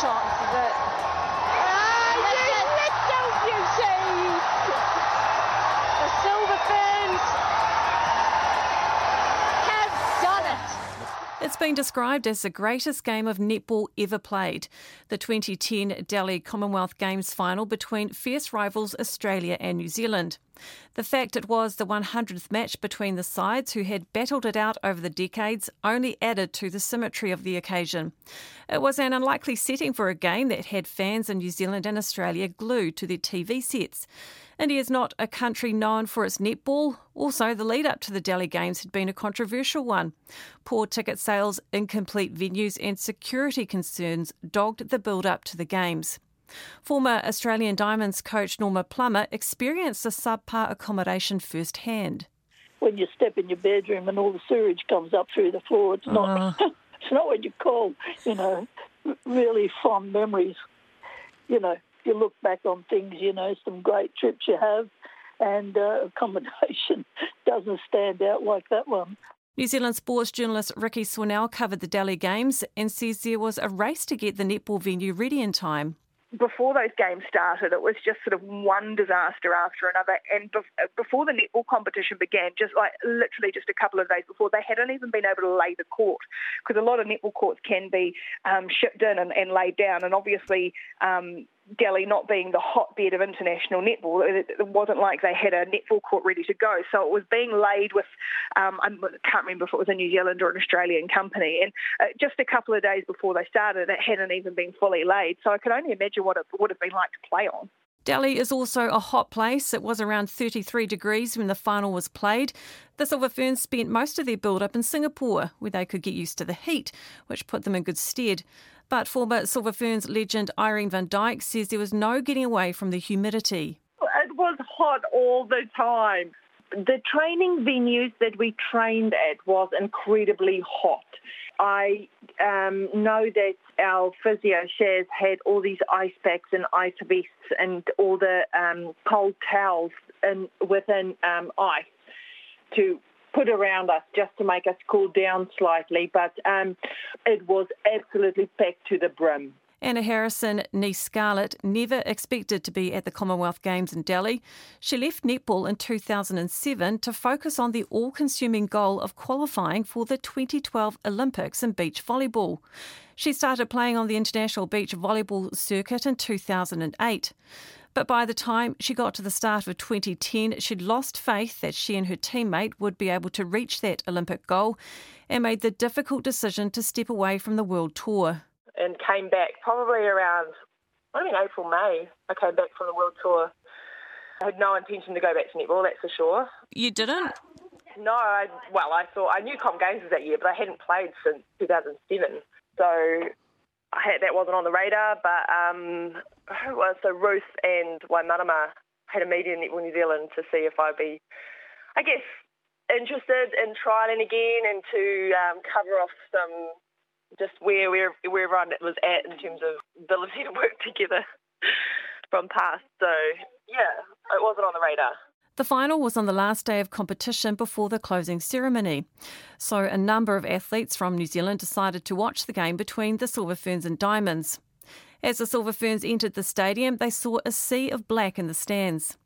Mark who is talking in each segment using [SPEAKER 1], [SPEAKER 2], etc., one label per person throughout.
[SPEAKER 1] chance of it.
[SPEAKER 2] It's been described as the greatest game of netball ever played. The 2010 Delhi Commonwealth Games final between fierce rivals Australia and New Zealand. The fact it was the 100th match between the sides who had battled it out over the decades only added to the symmetry of the occasion. It was an unlikely setting for a game that had fans in New Zealand and Australia glued to their TV sets. India is not a country known for its netball. Also, the lead up to the Delhi Games had been a controversial one. Poor ticket sales, incomplete venues, and security concerns dogged the build up to the Games. Former Australian Diamonds coach Norma Plummer experienced the subpar accommodation firsthand.
[SPEAKER 3] When you step in your bedroom and all the sewage comes up through the floor, it's not. Uh. it's not what you call, you know, really fond memories. You know, you look back on things, you know, some great trips you have, and uh, accommodation doesn't stand out like that one.
[SPEAKER 2] New Zealand sports journalist Rikki Swannell covered the Delhi Games and says there was a race to get the netball venue ready in time
[SPEAKER 4] before those games started, it was just sort of one disaster after another. And before the netball competition began, just like literally just a couple of days before, they hadn't even been able to lay the court because a lot of netball courts can be um, shipped in and, and, laid down. And obviously, um, Delhi not being the hotbed of international netball, it, wasn't like they had a netball court ready to go. So it was being laid with, um, I can't remember if it was a New Zealand or an Australian company. And uh, just a couple of days before they started, it hadn't even been fully laid. So I can only imagine what it would have been like to play on.
[SPEAKER 2] Delhi is also a hot place. It was around 33 degrees when the final was played. The Silver Ferns spent most of their build up in Singapore, where they could get used to the heat, which put them in good stead. But former Silver Ferns legend Irene van Dyk says there was no getting away from the humidity.
[SPEAKER 5] It was hot all the time. The training venues that we trained at was incredibly hot. I um, know that our physio shares had all these ice packs and ice vests and all the um, cold towels in, within um, ice to put around us just to make us cool down slightly, but um, it was absolutely packed to the brim.
[SPEAKER 2] Anna Harrison, niece Scarlett, never expected to be at the Commonwealth Games in Delhi. She left netball in 2007 to focus on the all consuming goal of qualifying for the 2012 Olympics in beach volleyball. She started playing on the international beach volleyball circuit in 2008. But by the time she got to the start of 2010, she'd lost faith that she and her teammate would be able to reach that Olympic goal and made the difficult decision to step away from the world tour.
[SPEAKER 6] And came back probably around, I mean, April, May. I came back from the world tour. I had no intention to go back to netball, that's for sure.
[SPEAKER 2] You didn't?
[SPEAKER 6] No, I, well, I thought I knew Com Games was that year, but I hadn't played since 2007. So I had, that wasn't on the radar, but um, who was so Ruth and Waimarama had a meeting in New Zealand to see if I'd be, I guess, interested in trialing again and to um, cover off some just where where where everyone was at in terms of ability to work together from past. So yeah, it wasn't on the radar.
[SPEAKER 2] The final was on the last day of competition before the closing ceremony. So, a number of athletes from New Zealand decided to watch the game between the Silver Ferns and Diamonds. As the Silver Ferns entered the stadium, they saw a sea of black in the stands.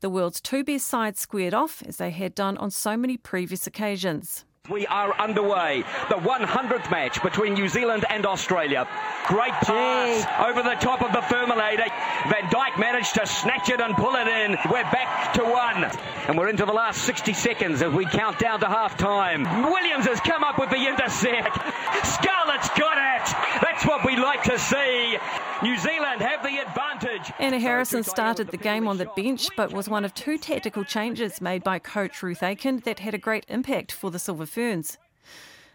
[SPEAKER 2] The world's two best sides squared off as they had done on so many previous occasions.
[SPEAKER 7] We are underway. The 100th match between New Zealand and Australia. Great pass over the top of the Thermalator. Van Dyk managed to snatch it and pull it in. We're back to one. And we're into the last 60 seconds as we count down to half time. Williams has come up with the intercept. Scarlett's got it. That's what we like to see. New Zealand have the advantage.
[SPEAKER 2] Anna Harrison started the game on the bench, but was one of two tactical changes made by coach Ruth Aitken that had a great impact for the Silver Ferns.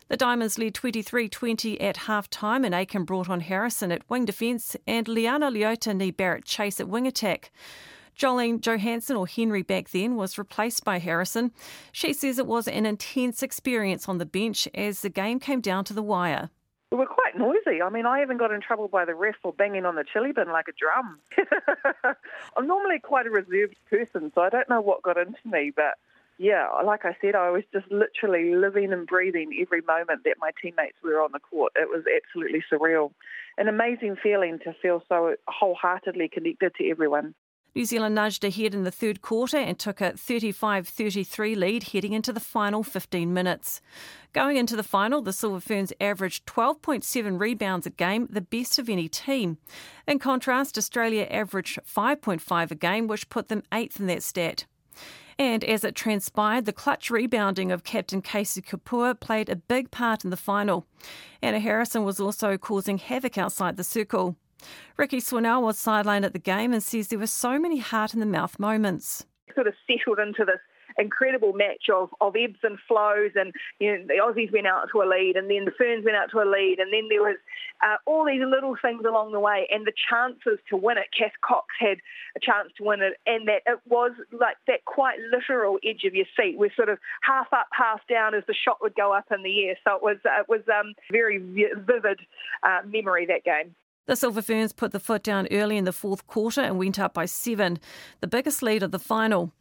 [SPEAKER 2] The Diamonds led 23 20 at half time, and Aitken brought on Harrison at wing defence and Liana Leota née Barrett Chase at wing attack. Joline Johansson, or Henry back then, was replaced by Harrison. She says it was an intense experience on the bench as the game came down to the wire.
[SPEAKER 5] We were quite noisy. I mean, I even got in trouble by the ref for banging on the chilly bin like a drum. I'm normally quite a reserved person, so I don't know what got into me, but yeah, like I said, I was just literally living and breathing every moment that my teammates were on the court. It was absolutely surreal. An amazing feeling to feel so wholeheartedly connected to everyone.
[SPEAKER 2] New Zealand nudged ahead in the third quarter and took a 35 33 lead heading into the final 15 minutes. Going into the final, the Silver Ferns averaged 12.7 rebounds a game, the best of any team. In contrast, Australia averaged 5.5 a game, which put them eighth in that stat. And as it transpired, the clutch rebounding of captain Casey Kapua played a big part in the final. Anna Harrison was also causing havoc outside the circle. Rikki Swannell was sidelined at the game and says there were so many heart in the mouth moments.
[SPEAKER 4] Sort of settled into this incredible match of, of ebbs and flows and you know the Aussies went out to a lead and then the Ferns went out to a lead and then there was uh, all these little things along the way and the chances to win it. Cath Cox had a chance to win it and that it was like that quite literal edge of your seat. We're sort of half up half down as the shot would go up in the air. So it was uh, it was um very vivid uh, memory that game
[SPEAKER 2] the Silver Ferns put the foot down early in the fourth quarter and went up by seven, the biggest lead of the final.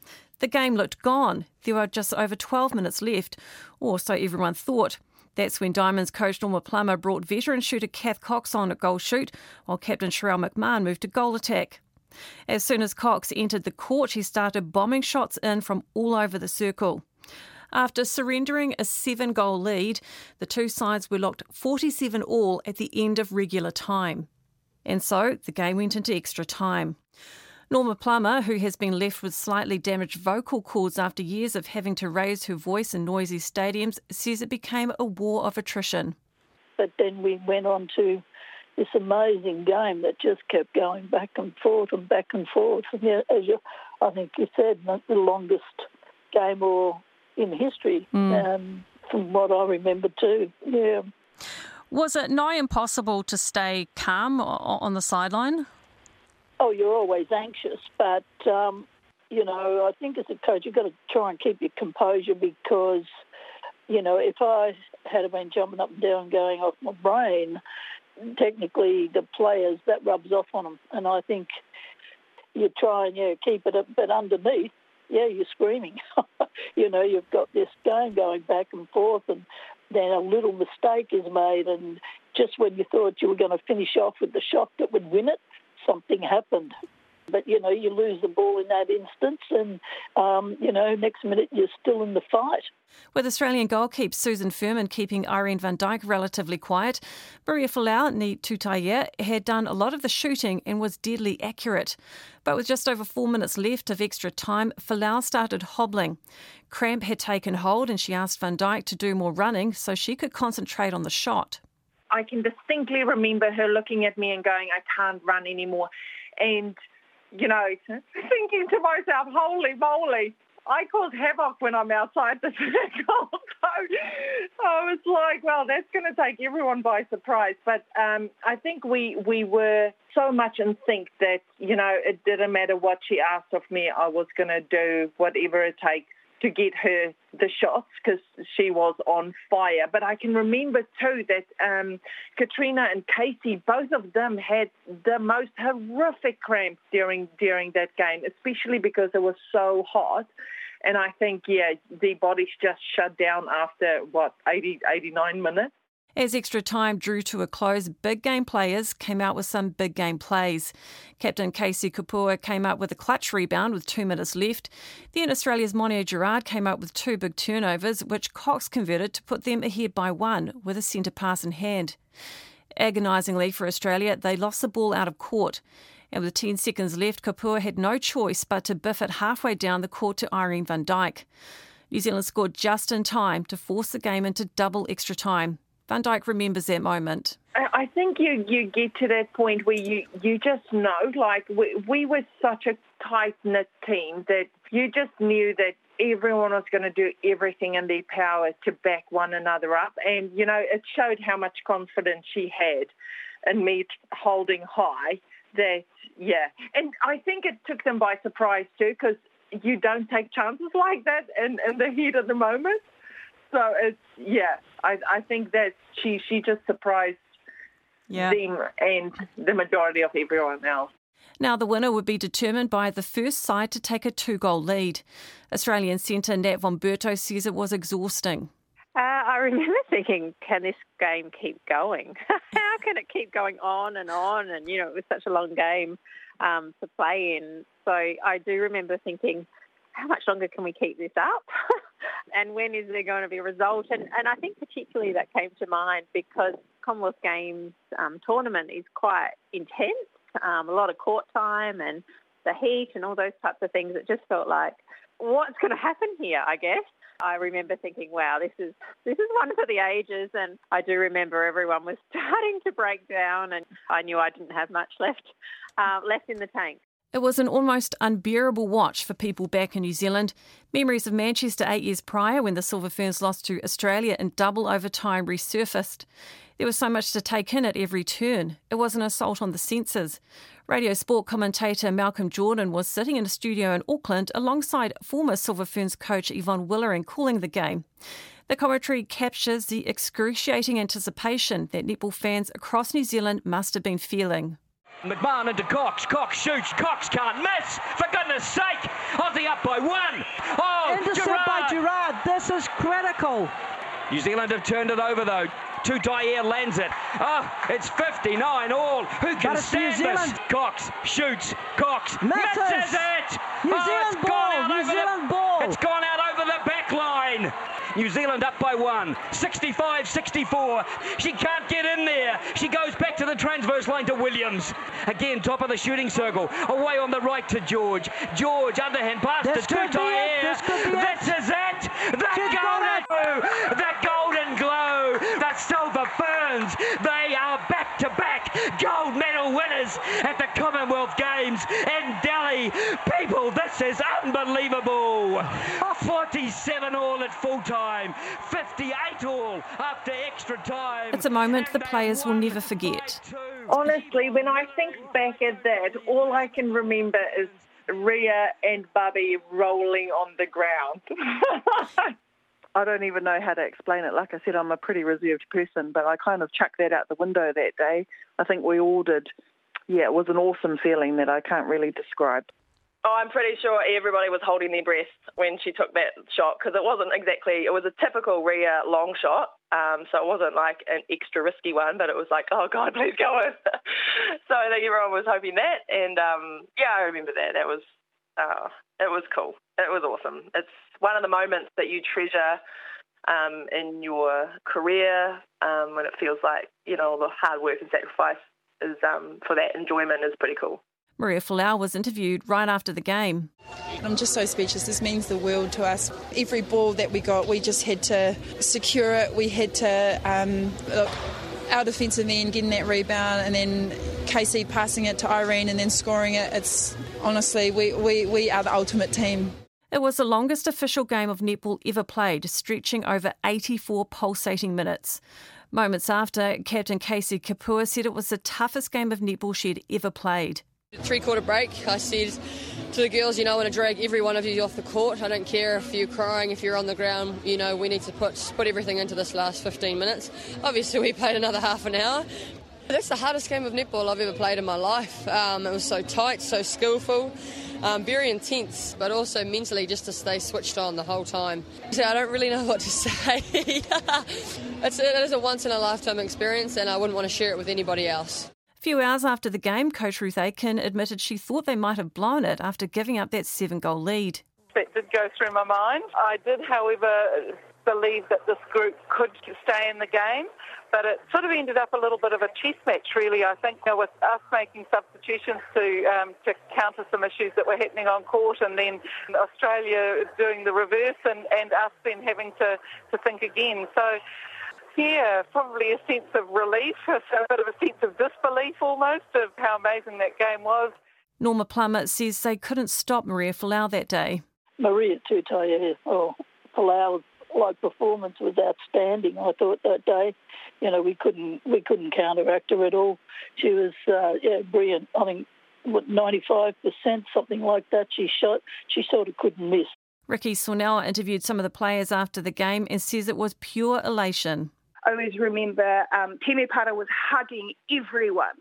[SPEAKER 2] The game looked gone. There were just over 12 minutes left, or so everyone thought. That's when Diamonds coach Norma Plummer brought veteran shooter Cath Cox on at goal shoot, while captain Sharelle McMahon moved to goal attack. As soon as Cox entered the court, he started bombing shots in from all over the circle. After surrendering a seven goal lead, the two sides were locked 47 all at the end of regular time. And so the game went into extra time. Norma Plummer, who has been left with slightly damaged vocal cords after years of having to raise her voice in noisy stadiums, says it became a war of attrition.
[SPEAKER 3] But then we went on to this amazing game that just kept going back and forth and back and forth. And as you, I think you said, the longest game or in history, mm. um, from what I remember too. Yeah.
[SPEAKER 2] Was it nigh impossible to stay calm on the sideline?
[SPEAKER 3] Oh, you're always anxious, but um, you know, I think as a coach, you've got to try and keep your composure because, you know, if I had been jumping up and down, going off my brain, technically the players that rubs off on them, and I think you try and yeah keep it, up, but underneath, yeah, you're screaming. you know, you've got this game going back and forth, and then a little mistake is made, and just when you thought you were going to finish off with the shot that would win it, something happened. But, you know, you lose the ball in that instance, and, um, you know, next minute you're still in the fight.
[SPEAKER 2] With Australian goalkeeper Susan Fuhrmann keeping Irene van Dyk relatively quiet, Maria Folau Ni Tutaia had done a lot of the shooting and was deadly accurate. But with just over four minutes left of extra time, Folau started hobbling. Cramp had taken hold and she asked Van Dyk to do more running so she could concentrate on the shot.
[SPEAKER 5] I can distinctly remember her looking at me and going, I can't run anymore. And, you know, thinking to myself, holy moly, I cause havoc when I'm outside the circle. so I was like, well, that's going to take everyone by surprise. But um, I think we, we were so much in sync that, you know, it didn't matter what she asked of me, I was going to do whatever it takes to get her the shots because she was on fire. But I can remember too that um, Katrina and Casey, both of them had the most horrific cramps during during that game, especially because it was so hot. And I think, yeah, the bodies just shut down after, what, 80, 89 minutes.
[SPEAKER 2] As extra time drew to a close, big game players came out with some big game plays. Captain Casey Kapua came up with a clutch rebound with two minutes left. Then Australia's Mo'onia Gerrard came up with two big turnovers, which Cox converted to put them ahead by one with a centre pass in hand. Agonisingly for Australia, they lost the ball out of court. And with 10 seconds left, Kapua had no choice but to biff it halfway down the court to Irene van Dyk. New Zealand scored just in time to force the game into double extra time. Van Dyk remembers that moment.
[SPEAKER 5] I think you, you get to that point where you, you just know, like, we, we were such a tight knit team that you just knew that everyone was going to do everything in their power to back one another up. And, you know, it showed how much confidence she had in me holding high that, yeah. And I think it took them by surprise too, because you don't take chances like that in, in the heat of the moment so it's yeah. I I think that she she just surprised yeah. them and the majority of everyone else.
[SPEAKER 2] Now the winner would be determined by the first side to take a two goal lead. Australian centre Nat von Bertouch says it was exhausting.
[SPEAKER 1] Uh, I remember thinking, can this game keep going? How can it keep going on and on? And, you know, it was such a long game um, to play in. So I do remember thinking, how much longer can we keep this up? and when is there going to be a result? And, and I think particularly that came to mind because Commonwealth Games um, tournament is quite intense, um, a lot of court time and the heat and all those types of things. It just felt like, what's going to happen here, I guess. I remember thinking, wow, this is this is one for the ages. And I do remember everyone was starting to break down and I knew I didn't have much left uh, left in the tank.
[SPEAKER 2] It was an almost unbearable watch for people back in New Zealand. Memories of Manchester eight years prior when the Silver Ferns lost to Australia in double overtime resurfaced. There was so much to take in at every turn. It was an assault on the senses. Radio Sport commentator Malcolm Jordan was sitting in a studio in Auckland alongside former Silver Ferns coach Yvonne Willering calling the game. The commentary captures the excruciating anticipation that netball fans across New Zealand must have been feeling.
[SPEAKER 7] McMahon into Cox. Cox shoots. Cox can't miss. For goodness sake. Aussie up by one. Oh,
[SPEAKER 8] Intercept
[SPEAKER 7] Gerrard.
[SPEAKER 8] by Gerrard. This is critical.
[SPEAKER 7] New Zealand have turned it over though. Tutaia lands it. Oh, it's 59 all. Who can stand this? Cox shoots. Cox misses, misses it.
[SPEAKER 8] New
[SPEAKER 7] oh,
[SPEAKER 8] Zealand ball. New Zealand
[SPEAKER 7] the,
[SPEAKER 8] ball.
[SPEAKER 7] It's gone out over the back line. New Zealand up by one. 65 64. She can't get in there. She goes back to the transverse line to Williams. Again, top of the shooting circle. Away on the right to George. George, underhand pass
[SPEAKER 8] this
[SPEAKER 7] to Tutaia.
[SPEAKER 8] This, could be
[SPEAKER 7] this
[SPEAKER 8] it.
[SPEAKER 7] is it. The She's golden glow. The golden glow. The Silver Ferns. They are back to back gold medal winners at the Commonwealth Games in Delhi. People, this is unbelievable. 47 all at full time time. 58 all after extra time.
[SPEAKER 2] It's a moment the players will never forget.
[SPEAKER 5] Honestly, when I think back at that, all I can remember is Ria and Bubby rolling on the ground.
[SPEAKER 9] I don't even know how to explain it. Like I said, I'm a pretty reserved person, but I kind of chucked that out the window that day. I think we all did. Yeah, it was an awesome feeling that I can't really describe.
[SPEAKER 6] Oh, I'm pretty sure everybody was holding their breath when she took that shot because it wasn't exactly, it was a typical Ria long shot. Um, so it wasn't like an extra risky one, but it was like, oh God, please go in. so I think everyone was hoping that. And um, yeah, I remember that. That was, uh, it was cool. It was awesome. It's one of the moments that you treasure um, in your career um, when it feels like, you know, the hard work and sacrifice is um, for that enjoyment is pretty cool.
[SPEAKER 2] Maria Folau was interviewed right after the game.
[SPEAKER 10] I'm just so speechless. This means the world to us. Every ball that we got, we just had to secure it. We had to um, look our defensive end getting that rebound, and then Casey passing it to Irene and then scoring it. It's honestly, we, we, we are the ultimate team.
[SPEAKER 2] It was the longest official game of netball ever played, stretching over 84 pulsating minutes. Moments after, Captain Casey Kapua said it was the toughest game of netball she'd ever played.
[SPEAKER 11] Three quarter break, I said to the girls, you know, I want to drag every one of you off the court. I don't care if you're crying, if you're on the ground, you know, we need to put, put everything into this last 15 minutes. Obviously, we played another half an hour. That's the hardest game of netball I've ever played in my life. Um, it was so tight, so skillful, um, very intense, but also mentally just to stay switched on the whole time. So I don't really know what to say. it's, it is a once in a lifetime experience, and I wouldn't want to share it with anybody else
[SPEAKER 2] few hours after the game, Coach Ruth Aitken admitted she thought they might have blown it after giving up that seven goal lead.
[SPEAKER 12] That did go through my mind. I did, however, believe that this group could stay in the game, but it sort of ended up a little bit of a chess match, really. I think you know, with us making substitutions to um, to counter some issues that were happening on court, and then Australia doing the reverse, and, and us then having to, to think again. So yeah, probably a sense of relief, a bit of a sense of disbelief almost of how amazing that game was.
[SPEAKER 2] Norma Plummer says they couldn't stop Maria Folau that day.
[SPEAKER 3] Maria Tutaia, oh, Folau's like performance was outstanding. I thought that day, you know, we couldn't we couldn't counteract her at all. She was uh, yeah brilliant. I think what ninety five percent something like that. She shot. She sort of couldn't miss.
[SPEAKER 2] Rikki Swannell interviewed some of the players after the game and says it was pure elation.
[SPEAKER 13] Always remember um, Temepara was hugging everyone.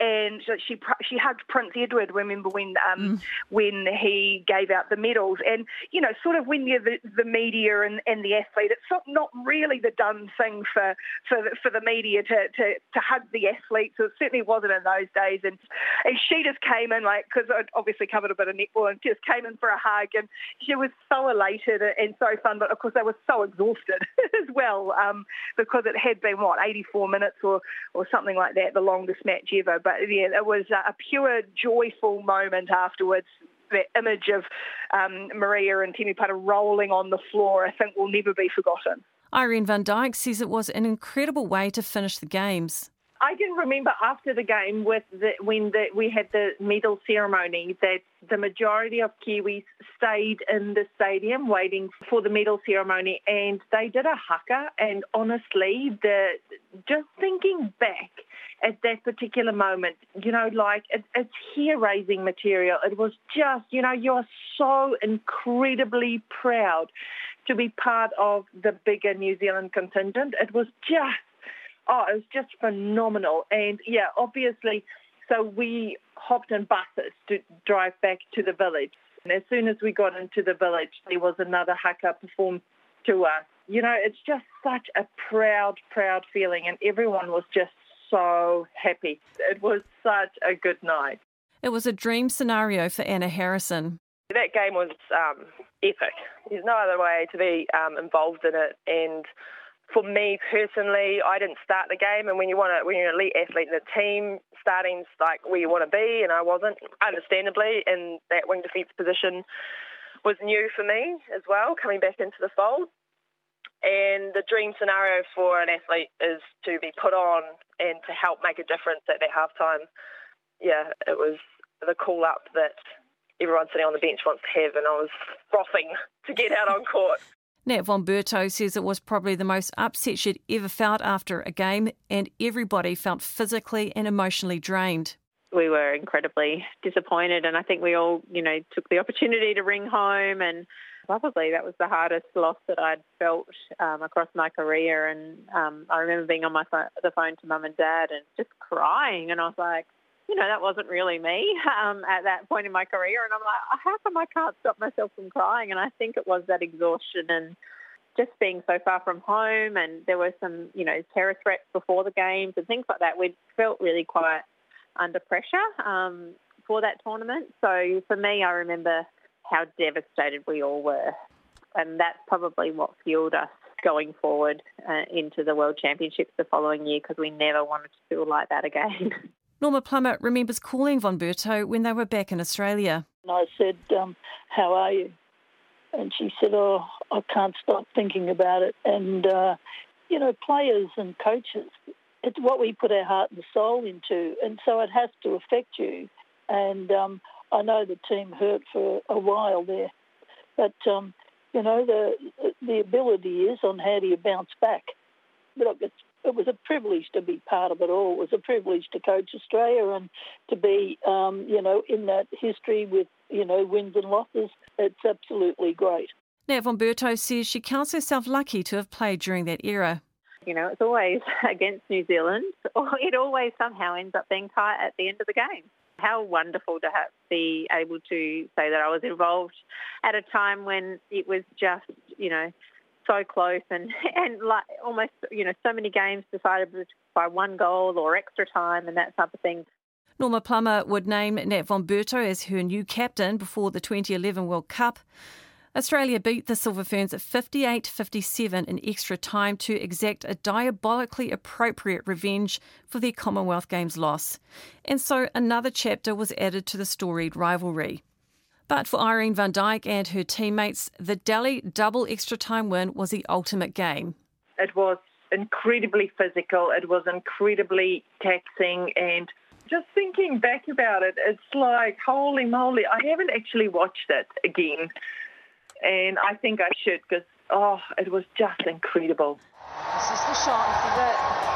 [SPEAKER 4] And she she hugged Prince Edward. Remember when um, mm. when he gave out the medals, and you know, sort of when you're the, the media and, and the athlete, it's not, not really the done thing for for the, for the media to, to, to hug the athletes. It certainly wasn't in those days, and and she just came in like because I'd obviously covered a bit of netball, and just came in for a hug, and she was so elated and so fun, but of course they were so exhausted as well um, because it had been what 84 minutes or or something like that, the longest match ever. But yeah, it was a pure joyful moment afterwards. The image of um, Maria and Timmy Temepara rolling on the floor, I think, will never be forgotten.
[SPEAKER 2] Irene van Dyk says it was an incredible way to finish the games.
[SPEAKER 5] I can remember after the game with the, when the, we had the medal ceremony that the majority of Kiwis stayed in the stadium waiting for the medal ceremony and they did a haka and honestly the just thinking back at that particular moment, you know, like it, it's hair raising material. It was just, you know, you're so incredibly proud to be part of the bigger New Zealand contingent. It was just oh, it was just phenomenal. And yeah, obviously, so we hopped in buses to drive back to the village. And as soon as we got into the village, there was another haka performed to us. You know, it's just such a proud, proud feeling, and everyone was just so happy. It was such a good night.
[SPEAKER 2] It was a dream scenario for Anna Harrison.
[SPEAKER 6] That game was um, epic. There's no other way to be um, involved in it, and for me personally, I didn't start the game, and when you want to, when you're an elite athlete in a team, starting's like where you want to be, and I wasn't, understandably, in that wing defence position was new for me as well, coming back into the fold. And the dream scenario for an athlete is to be put on and to help make a difference at that halftime. Yeah, it was the call up that everyone sitting on the bench wants to have, and I was frothing to get out on court.
[SPEAKER 2] Nat von Bertouch says it was probably the most upset she'd ever felt after a game, and everybody felt physically and emotionally drained.
[SPEAKER 1] We were incredibly disappointed, and I think we all, you know, took the opportunity to ring home. And probably that was the hardest loss that I'd felt um, across my career. And um, I remember being on my the phone to mum and dad and just crying, and I was like, you know, that wasn't really me um, at that point in my career. And I'm like, how come I can't stop myself from crying? And I think it was that exhaustion and just being so far from home. And there were some, you know, terror threats before the games and things like that. We felt really quite under pressure um, for that tournament. So for me, I remember how devastated we all were. And that's probably what fueled us going forward uh, into the World Championships the following year because we never wanted to feel like that again.
[SPEAKER 2] Norma Plummer remembers calling von Bertouch when they were back in Australia.
[SPEAKER 3] And I said, um, How are you? And she said, Oh, I can't stop thinking about it. And, uh, you know, players and coaches, it's what we put our heart and soul into. And so it has to affect you. And um, I know the team hurt for a while there. But, um, you know, the, the ability is on how do you bounce back. Look, it's it was a privilege to be part of it all. It was a privilege to coach Australia and to be, um, you know, in that history with, you know, wins and losses. It's absolutely great.
[SPEAKER 2] Nat von Bertouch says she counts herself lucky to have played during that era.
[SPEAKER 1] You know, it's always against New Zealand, or it always somehow ends up being tight at the end of the game. How wonderful to have, be able to say that I was involved at a time when it was just, you know, so close and and like almost you know so many games decided by one goal or extra time and that type of thing.
[SPEAKER 2] Norma Plummer would name Nat von Bertouch as her new captain before the 2011 World Cup. Australia beat the Silver Ferns at 58 57 in extra time to exact a diabolically appropriate revenge for their Commonwealth Games loss. And so another chapter was added to the storied rivalry. But for Irene van Dyk and her teammates, the Delhi double extra time win was the ultimate game.
[SPEAKER 5] It was incredibly physical, it was incredibly taxing, and just thinking back about it, it's like, holy moly, I haven't actually watched it again. And I think I should because, oh, it was just incredible.
[SPEAKER 8] This is the shot. This is it.